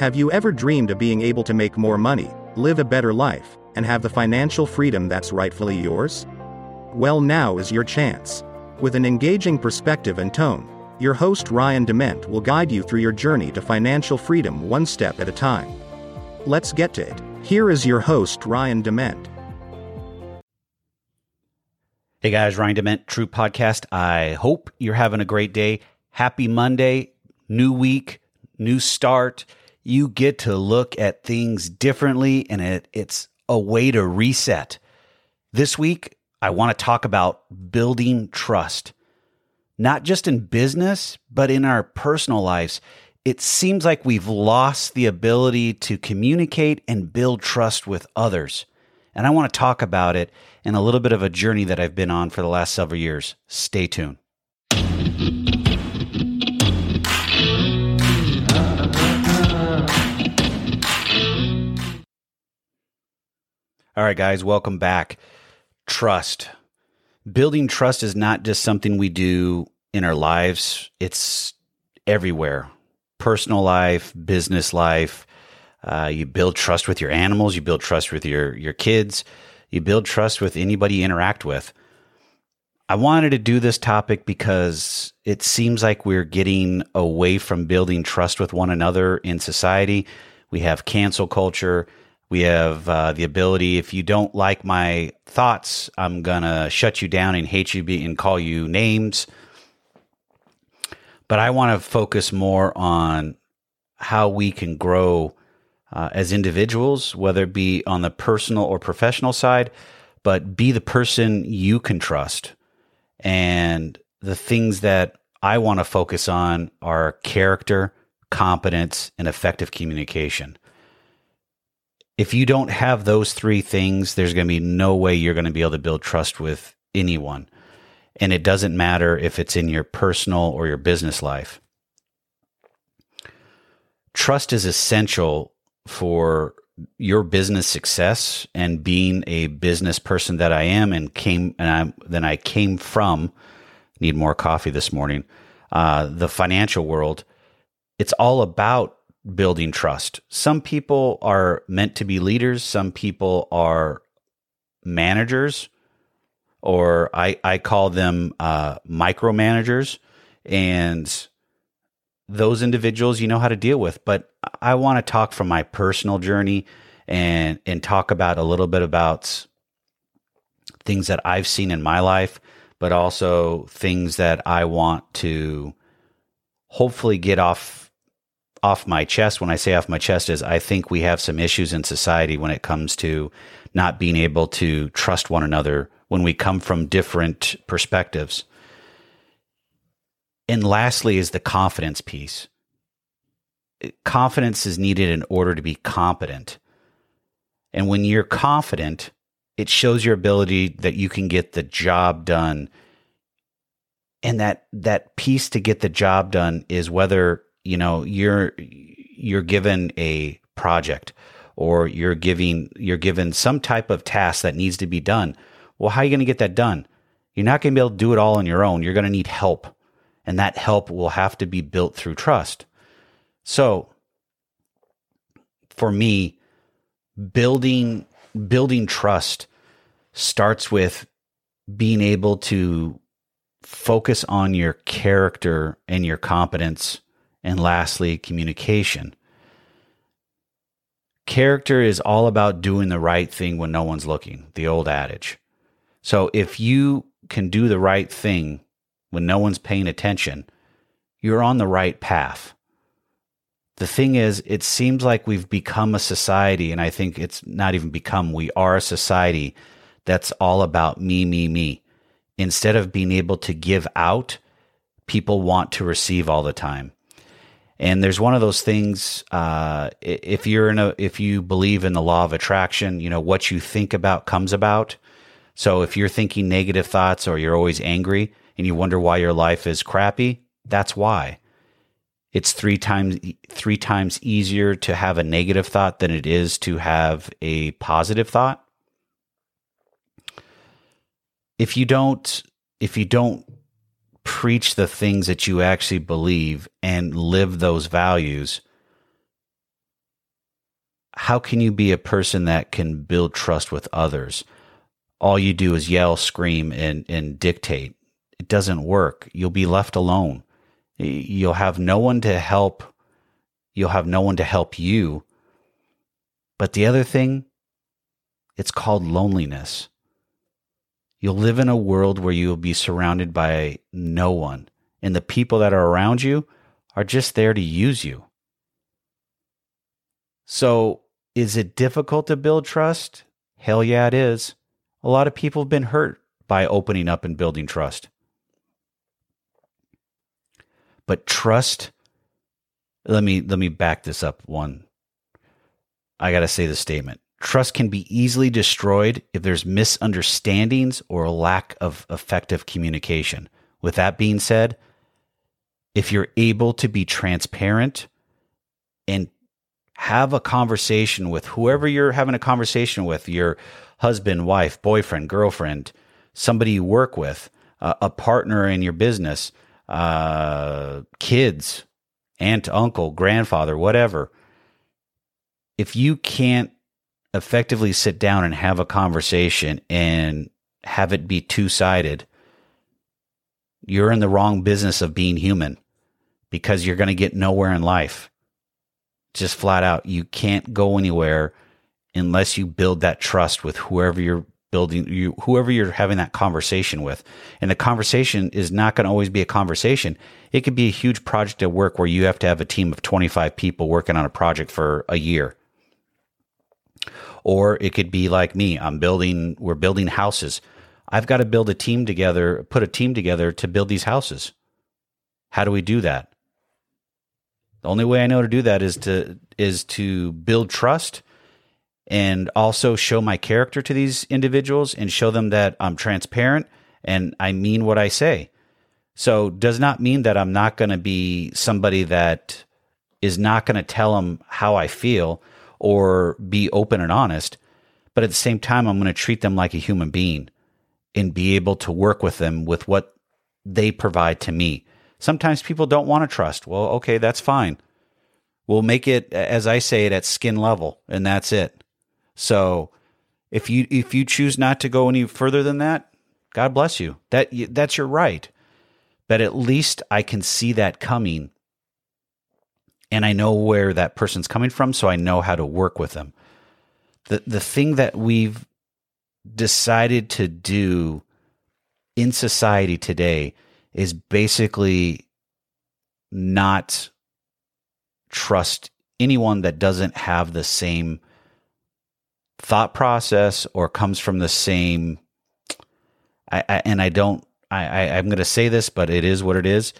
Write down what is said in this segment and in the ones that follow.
Have you ever dreamed of being able to make more money, live a better life, and have the financial freedom that's rightfully yours? Well, now is your chance. With an engaging perspective and tone, your host Ryan Dement will guide you through your journey to financial freedom one step at a time. Let's get to it. Here is your host Ryan Dement. Hey guys, Ryan Dement, True Podcast. I hope you're having a great day. Happy Monday, new week, new start. You get to look at things differently and it, it's a way to reset. This week, I want to talk about building trust, not just in business, but in our personal lives. It seems like we've lost the ability to communicate and build trust with others. And I want to talk about it and a little bit of a journey that I've been on for the last several years. Stay tuned. All right, guys, welcome back. Trust. Building trust is not just something we do in our lives, it's everywhere personal life, business life. Uh, you build trust with your animals, you build trust with your, your kids, you build trust with anybody you interact with. I wanted to do this topic because it seems like we're getting away from building trust with one another in society. We have cancel culture. We have uh, the ability, if you don't like my thoughts, I'm going to shut you down and hate you and call you names. But I want to focus more on how we can grow uh, as individuals, whether it be on the personal or professional side, but be the person you can trust. And the things that I want to focus on are character, competence, and effective communication if you don't have those three things, there's going to be no way you're going to be able to build trust with anyone. And it doesn't matter if it's in your personal or your business life. Trust is essential for your business success and being a business person that I am and came and I then I came from need more coffee this morning. Uh, the financial world. It's all about building trust. Some people are meant to be leaders, some people are managers, or I, I call them uh, micromanagers. And those individuals you know how to deal with. But I want to talk from my personal journey and and talk about a little bit about things that I've seen in my life, but also things that I want to hopefully get off off my chest. When I say off my chest, is I think we have some issues in society when it comes to not being able to trust one another when we come from different perspectives. And lastly, is the confidence piece. Confidence is needed in order to be competent. And when you're confident, it shows your ability that you can get the job done. And that that piece to get the job done is whether you know you're you're given a project or you're giving you're given some type of task that needs to be done. Well how are you going to get that done? You're not going to be able to do it all on your own. You're going to need help and that help will have to be built through trust. So for me building building trust starts with being able to focus on your character and your competence and lastly, communication. Character is all about doing the right thing when no one's looking, the old adage. So if you can do the right thing when no one's paying attention, you're on the right path. The thing is, it seems like we've become a society, and I think it's not even become, we are a society that's all about me, me, me. Instead of being able to give out, people want to receive all the time. And there's one of those things. Uh, if you're in a, if you believe in the law of attraction, you know what you think about comes about. So if you're thinking negative thoughts or you're always angry and you wonder why your life is crappy, that's why. It's three times three times easier to have a negative thought than it is to have a positive thought. If you don't if you don't preach the things that you actually believe and live those values, how can you be a person that can build trust with others? All you do is yell, scream, and, and dictate. It doesn't work. You'll be left alone. You'll have no one to help. You'll have no one to help you. But the other thing, it's called loneliness. You'll live in a world where you'll be surrounded by no one, and the people that are around you are just there to use you. So, is it difficult to build trust? Hell yeah, it is. A lot of people have been hurt by opening up and building trust. But trust, let me let me back this up one. I got to say the statement. Trust can be easily destroyed if there's misunderstandings or a lack of effective communication. With that being said, if you're able to be transparent and have a conversation with whoever you're having a conversation with, your husband, wife, boyfriend, girlfriend, somebody you work with, uh, a partner in your business, uh, kids, aunt, uncle, grandfather, whatever. If you can't effectively sit down and have a conversation and have it be two sided, you're in the wrong business of being human because you're going to get nowhere in life. Just flat out, you can't go anywhere unless you build that trust with whoever you're building you whoever you're having that conversation with. And the conversation is not going to always be a conversation. It could be a huge project at work where you have to have a team of 25 people working on a project for a year or it could be like me. I'm building, we're building houses. I've got to build a team together, put a team together to build these houses. How do we do that? The only way I know to do that is to is to build trust and also show my character to these individuals and show them that I'm transparent and I mean what I say. So does not mean that I'm not going to be somebody that is not going to tell them how I feel or be open and honest. But at the same time, I'm going to treat them like a human being and be able to work with them with what they provide to me. Sometimes people don't want to trust. Well, okay, that's fine. We'll make it, as I say it, at skin level, and that's it. So if you if you choose not to go any further than that, God bless you. That that's your right. But at least I can see that coming and I know where that person's coming from, so I know how to work with them. The the thing that we've decided to do in society today is basically not trust anyone that doesn't have the same thought process or comes from the same I, I and I don't I, I I'm going to say this, but it is what it is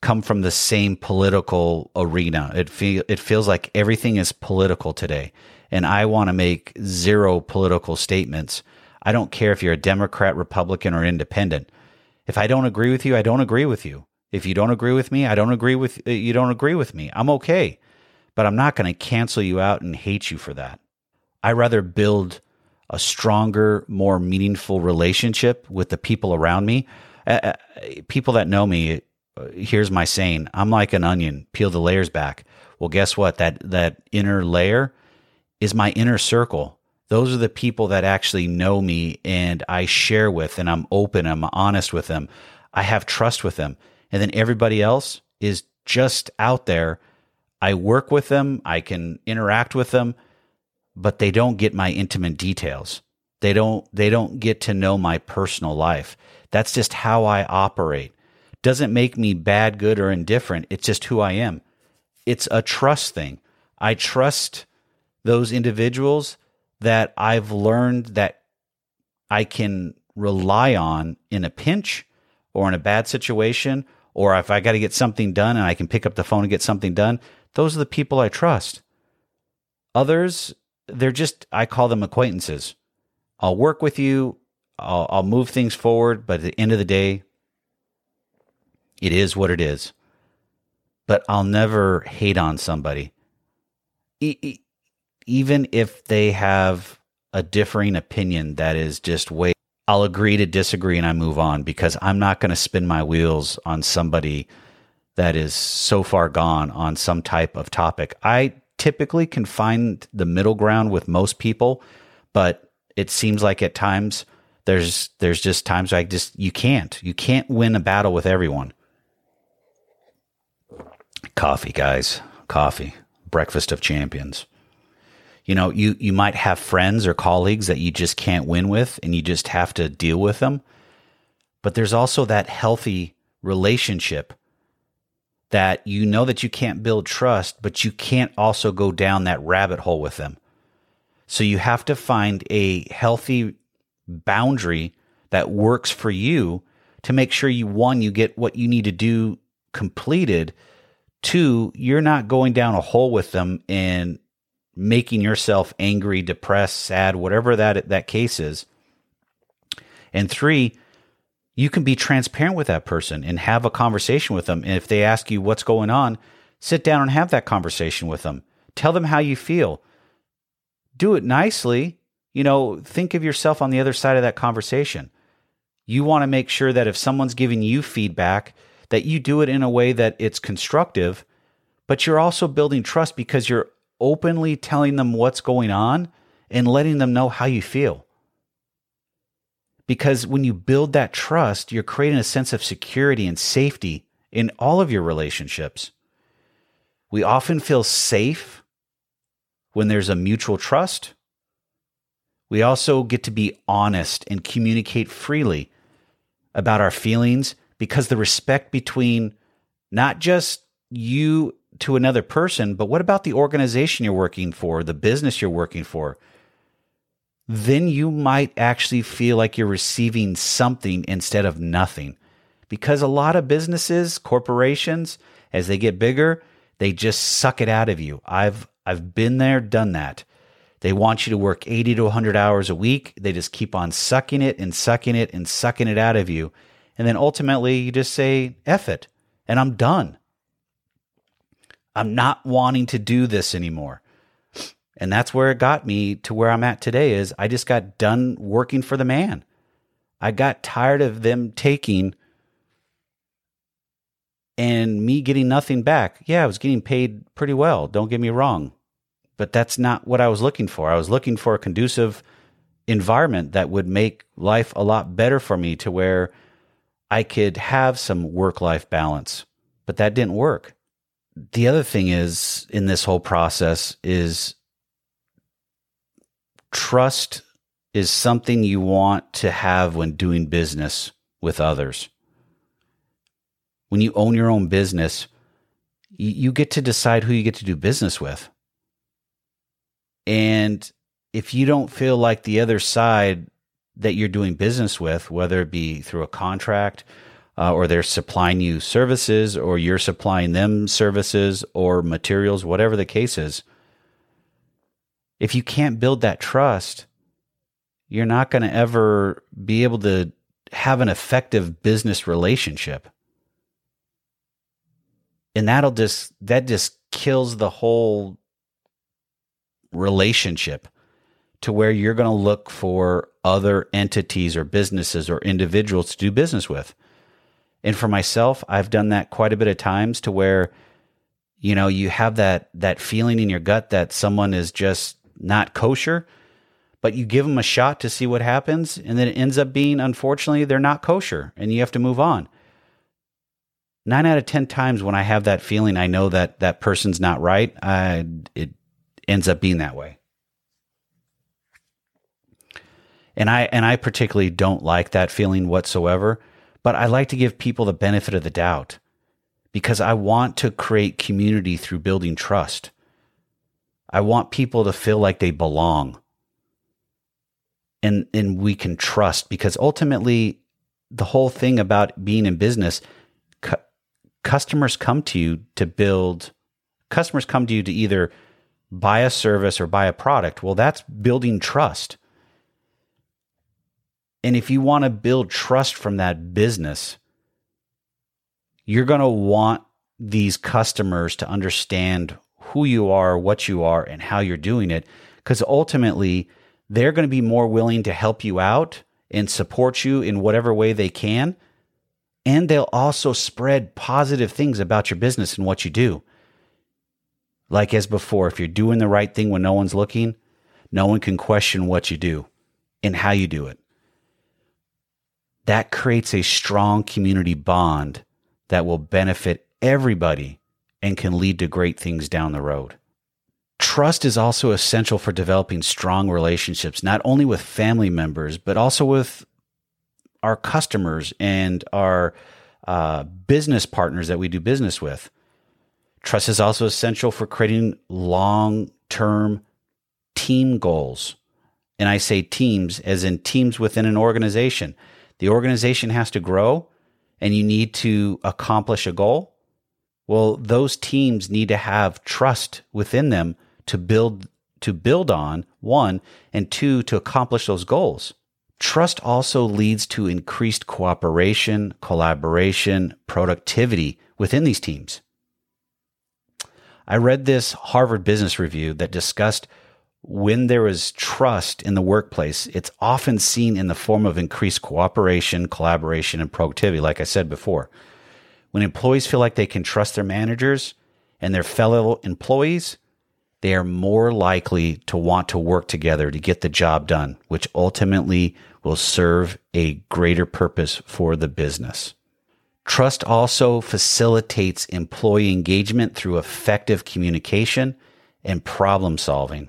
come from the same political arena. It feel it feels like everything is political today. And I want to make zero political statements. I don't care if you're a Democrat, Republican, or independent. If I don't agree with you, I don't agree with you. If you don't agree with me, I don't agree with uh, you don't agree with me. I'm okay. But I'm not going to cancel you out and hate you for that. I rather build a stronger, more meaningful relationship with the people around me. Uh, uh people that know me, here's my saying i'm like an onion peel the layers back. Well guess what? That that inner layer is my inner circle. Those are the people that actually know me and i share with and i'm open i'm honest with them. I have trust with them. And then everybody else is just out there. I work with them. I can interact with them but they don't get my intimate details. They don't they don't get to know my personal life. That's just how i operate doesn't make me bad, good, or indifferent. It's just who I am. It's a trust thing. I trust those individuals that I've learned that I can rely on in a pinch or in a bad situation, or if I got to get something done and I can pick up the phone and get something done. Those are the people I trust. Others, they're just, I call them acquaintances. I'll work with you, I'll, I'll move things forward, but at the end of the day, it is what it is. But I'll never hate on somebody. E- even if they have a differing opinion that is just way, I'll agree to disagree and I move on because I'm not going to spin my wheels on somebody that is so far gone on some type of topic. I typically can find the middle ground with most people, but it seems like at times there's there's just times where I just you can't you can't win a battle with everyone. Coffee, guys, coffee, breakfast of champions. You know, you you might have friends or colleagues that you just can't win with, and you just have to deal with them. But there's also that healthy relationship that you know that you can't build trust, but you can't also go down that rabbit hole with them. So you have to find a healthy boundary that works for you to make sure you one you get what you need to do completed two you're not going down a hole with them and making yourself angry depressed sad whatever that that case is. And three you can be transparent with that person and have a conversation with them. And if they ask you what's going on sit down and have that conversation with them. Tell them how you feel. Do it nicely. You know, think of yourself on the other side of that conversation. You want to make sure that if someone's giving you feedback, that you do it in a way that it's constructive, but you're also building trust because you're openly telling them what's going on and letting them know how you feel. Because when you build that trust, you're creating a sense of security and safety in all of your relationships. We often feel safe when there's a mutual trust we also get to be honest and communicate freely about our feelings because the respect between not just you to another person, but what about the organization you're working for, the business you're working for? Then you might actually feel like you're receiving something instead of nothing. Because a lot of businesses, corporations, as they get bigger, they just suck it out of you. I've I've been there, done that. They want you to work 80 to 100 hours a week. They just keep on sucking it and sucking it and sucking it out of you. And then ultimately you just say, F it, and I'm done. I'm not wanting to do this anymore. And that's where it got me to where I'm at today is I just got done working for the man. I got tired of them taking and me getting nothing back. Yeah, I was getting paid pretty well. Don't get me wrong but that's not what I was looking for. I was looking for a conducive environment that would make life a lot better for me to where I could have some work life balance. But that didn't work. The other thing is in this whole process is trust is something you want to have when doing business with others. When you own your own business, you get to decide who you get to do business with. And if you don't feel like the other side that you're doing business with, whether it be through a contract uh, or they're supplying you services or you're supplying them services or materials, whatever the case is, if you can't build that trust, you're not going to ever be able to have an effective business relationship. And that'll just, that just kills the whole relationship to where you're going to look for other entities or businesses or individuals to do business with. And for myself, I've done that quite a bit of times to where you know, you have that that feeling in your gut that someone is just not kosher, but you give them a shot to see what happens and then it ends up being unfortunately they're not kosher and you have to move on. 9 out of 10 times when I have that feeling I know that that person's not right, I it ends up being that way. And I and I particularly don't like that feeling whatsoever, but I like to give people the benefit of the doubt because I want to create community through building trust. I want people to feel like they belong. And and we can trust because ultimately the whole thing about being in business cu- customers come to you to build customers come to you to either buy a service or buy a product. Well, that's building trust. And if you want to build trust from that business, you're going to want these customers to understand who you are, what you are, and how you're doing it. Because ultimately, they're going to be more willing to help you out and support you in whatever way they can. And they'll also spread positive things about your business and what you do. Like as before, if you're doing the right thing when no one's looking, no one can question what you do and how you do it. That creates a strong community bond that will benefit everybody and can lead to great things down the road. Trust is also essential for developing strong relationships, not only with family members, but also with our customers and our uh, business partners that we do business with. Trust is also essential for creating long term team goals. And I say teams as in teams within an organization. The organization has to grow and you need to accomplish a goal. Well, those teams need to have trust within them to build to build on one and two to accomplish those goals. Trust also leads to increased cooperation, collaboration, productivity within these teams. I read this Harvard Business Review that discussed when there is trust in the workplace, it's often seen in the form of increased cooperation, collaboration, and productivity, like I said before. When employees feel like they can trust their managers and their fellow employees, they are more likely to want to work together to get the job done, which ultimately will serve a greater purpose for the business. Trust also facilitates employee engagement through effective communication and problem solving.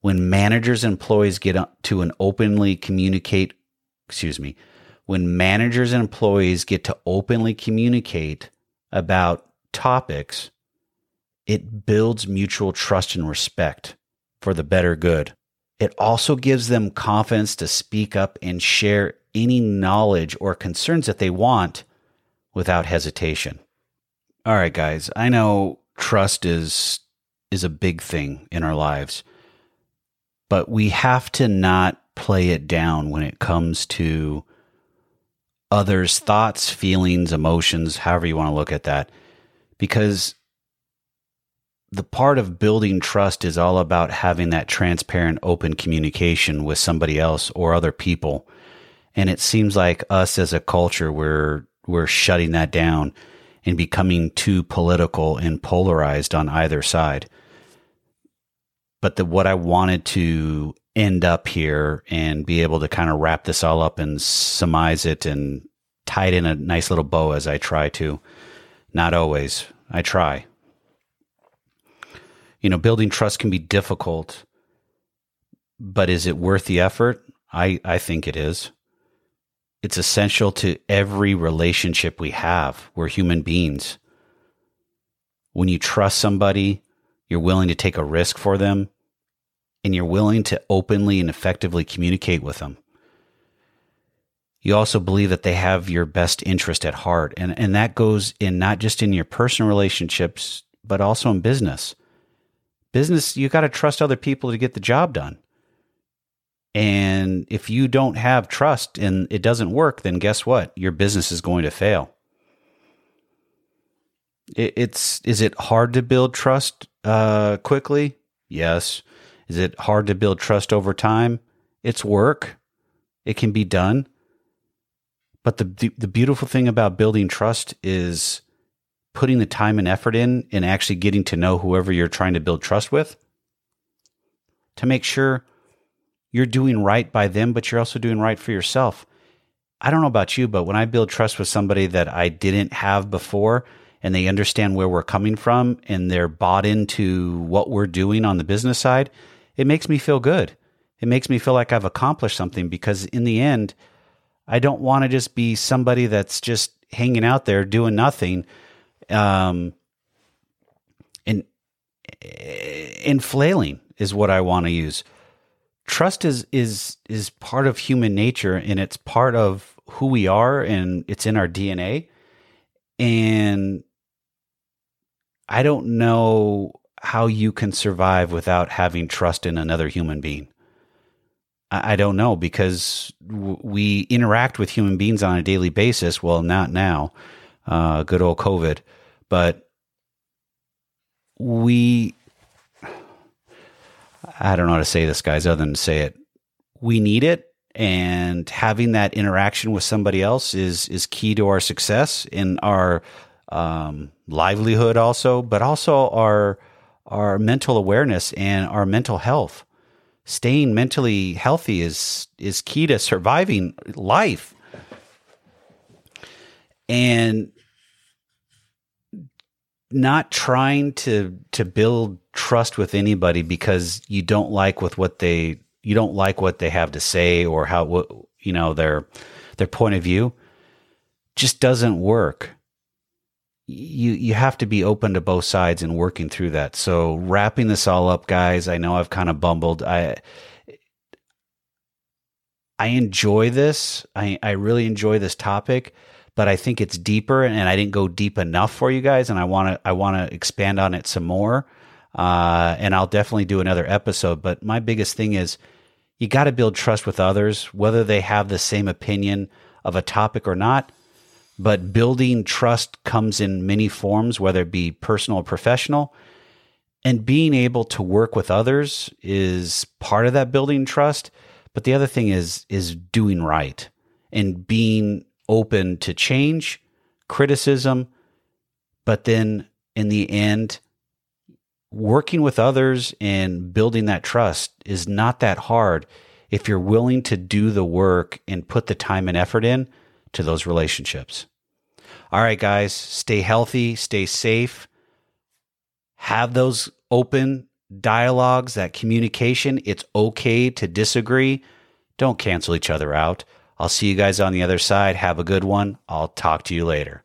When managers and employees get to an openly communicate, excuse me, when managers and employees get to openly communicate about topics, it builds mutual trust and respect for the better good. It also gives them confidence to speak up and share any knowledge or concerns that they want without hesitation. All right, guys, I know trust is is a big thing in our lives, but we have to not play it down when it comes to others' thoughts, feelings, emotions, however you want to look at that. Because the part of building trust is all about having that transparent, open communication with somebody else or other people. And it seems like us as a culture, we're, we're shutting that down and becoming too political and polarized on either side. But what I wanted to end up here and be able to kind of wrap this all up and surmise it and tie it in a nice little bow as I try to. Not always. I try you know, building trust can be difficult, but is it worth the effort? I, I think it is. It's essential to every relationship we have. We're human beings. When you trust somebody, you're willing to take a risk for them and you're willing to openly and effectively communicate with them. You also believe that they have your best interest at heart. And, and that goes in not just in your personal relationships, but also in business business, you got to trust other people to get the job done. And if you don't have trust and it doesn't work, then guess what? Your business is going to fail. it's is it hard to build trust uh, quickly? Yes. Is it hard to build trust over time? It's work. It can be done. But the, the the beautiful thing about building trust is putting the time and effort in and actually getting to know whoever you're trying to build trust with to make sure you're doing right by them, but you're also doing right for yourself. I don't know about you, but when I build trust with somebody that I didn't have before and they understand where we're coming from and they're bought into what we're doing on the business side, it makes me feel good. It makes me feel like I've accomplished something because in the end, I don't want to just be somebody that's just hanging out there doing nothing um, and flailing is what I want to use. Trust is is is part of human nature, and it's part of who we are, and it's in our DNA. And I don't know how you can survive without having trust in another human being. I don't know because we interact with human beings on a daily basis. Well, not now, uh, good old COVID, but we I don't know how to say this, guys, other than to say it. We need it, and having that interaction with somebody else is is key to our success in our um, livelihood, also, but also our our mental awareness and our mental health. Staying mentally healthy is is key to surviving life. And not trying to to build trust with anybody because you don't like with what they you don't like what they have to say or how you know their their point of view just doesn't work you you have to be open to both sides and working through that so wrapping this all up guys i know i've kind of bumbled i i enjoy this i i really enjoy this topic but I think it's deeper and I didn't go deep enough for you guys. And I want to, I want to expand on it some more. Uh, and I'll definitely do another episode. But my biggest thing is you got to build trust with others, whether they have the same opinion of a topic or not. But building trust comes in many forms, whether it be personal or professional. And being able to work with others is part of that building trust. But the other thing is is doing right and being open to change, criticism, but then in the end, working with others and building that trust is not that hard if you're willing to do the work and put the time and effort in to those relationships. All right, guys, stay healthy, stay safe, have those open dialogues, that communication. It's okay to disagree. Don't cancel each other out. I'll see you guys on the other side. Have a good one. I'll talk to you later.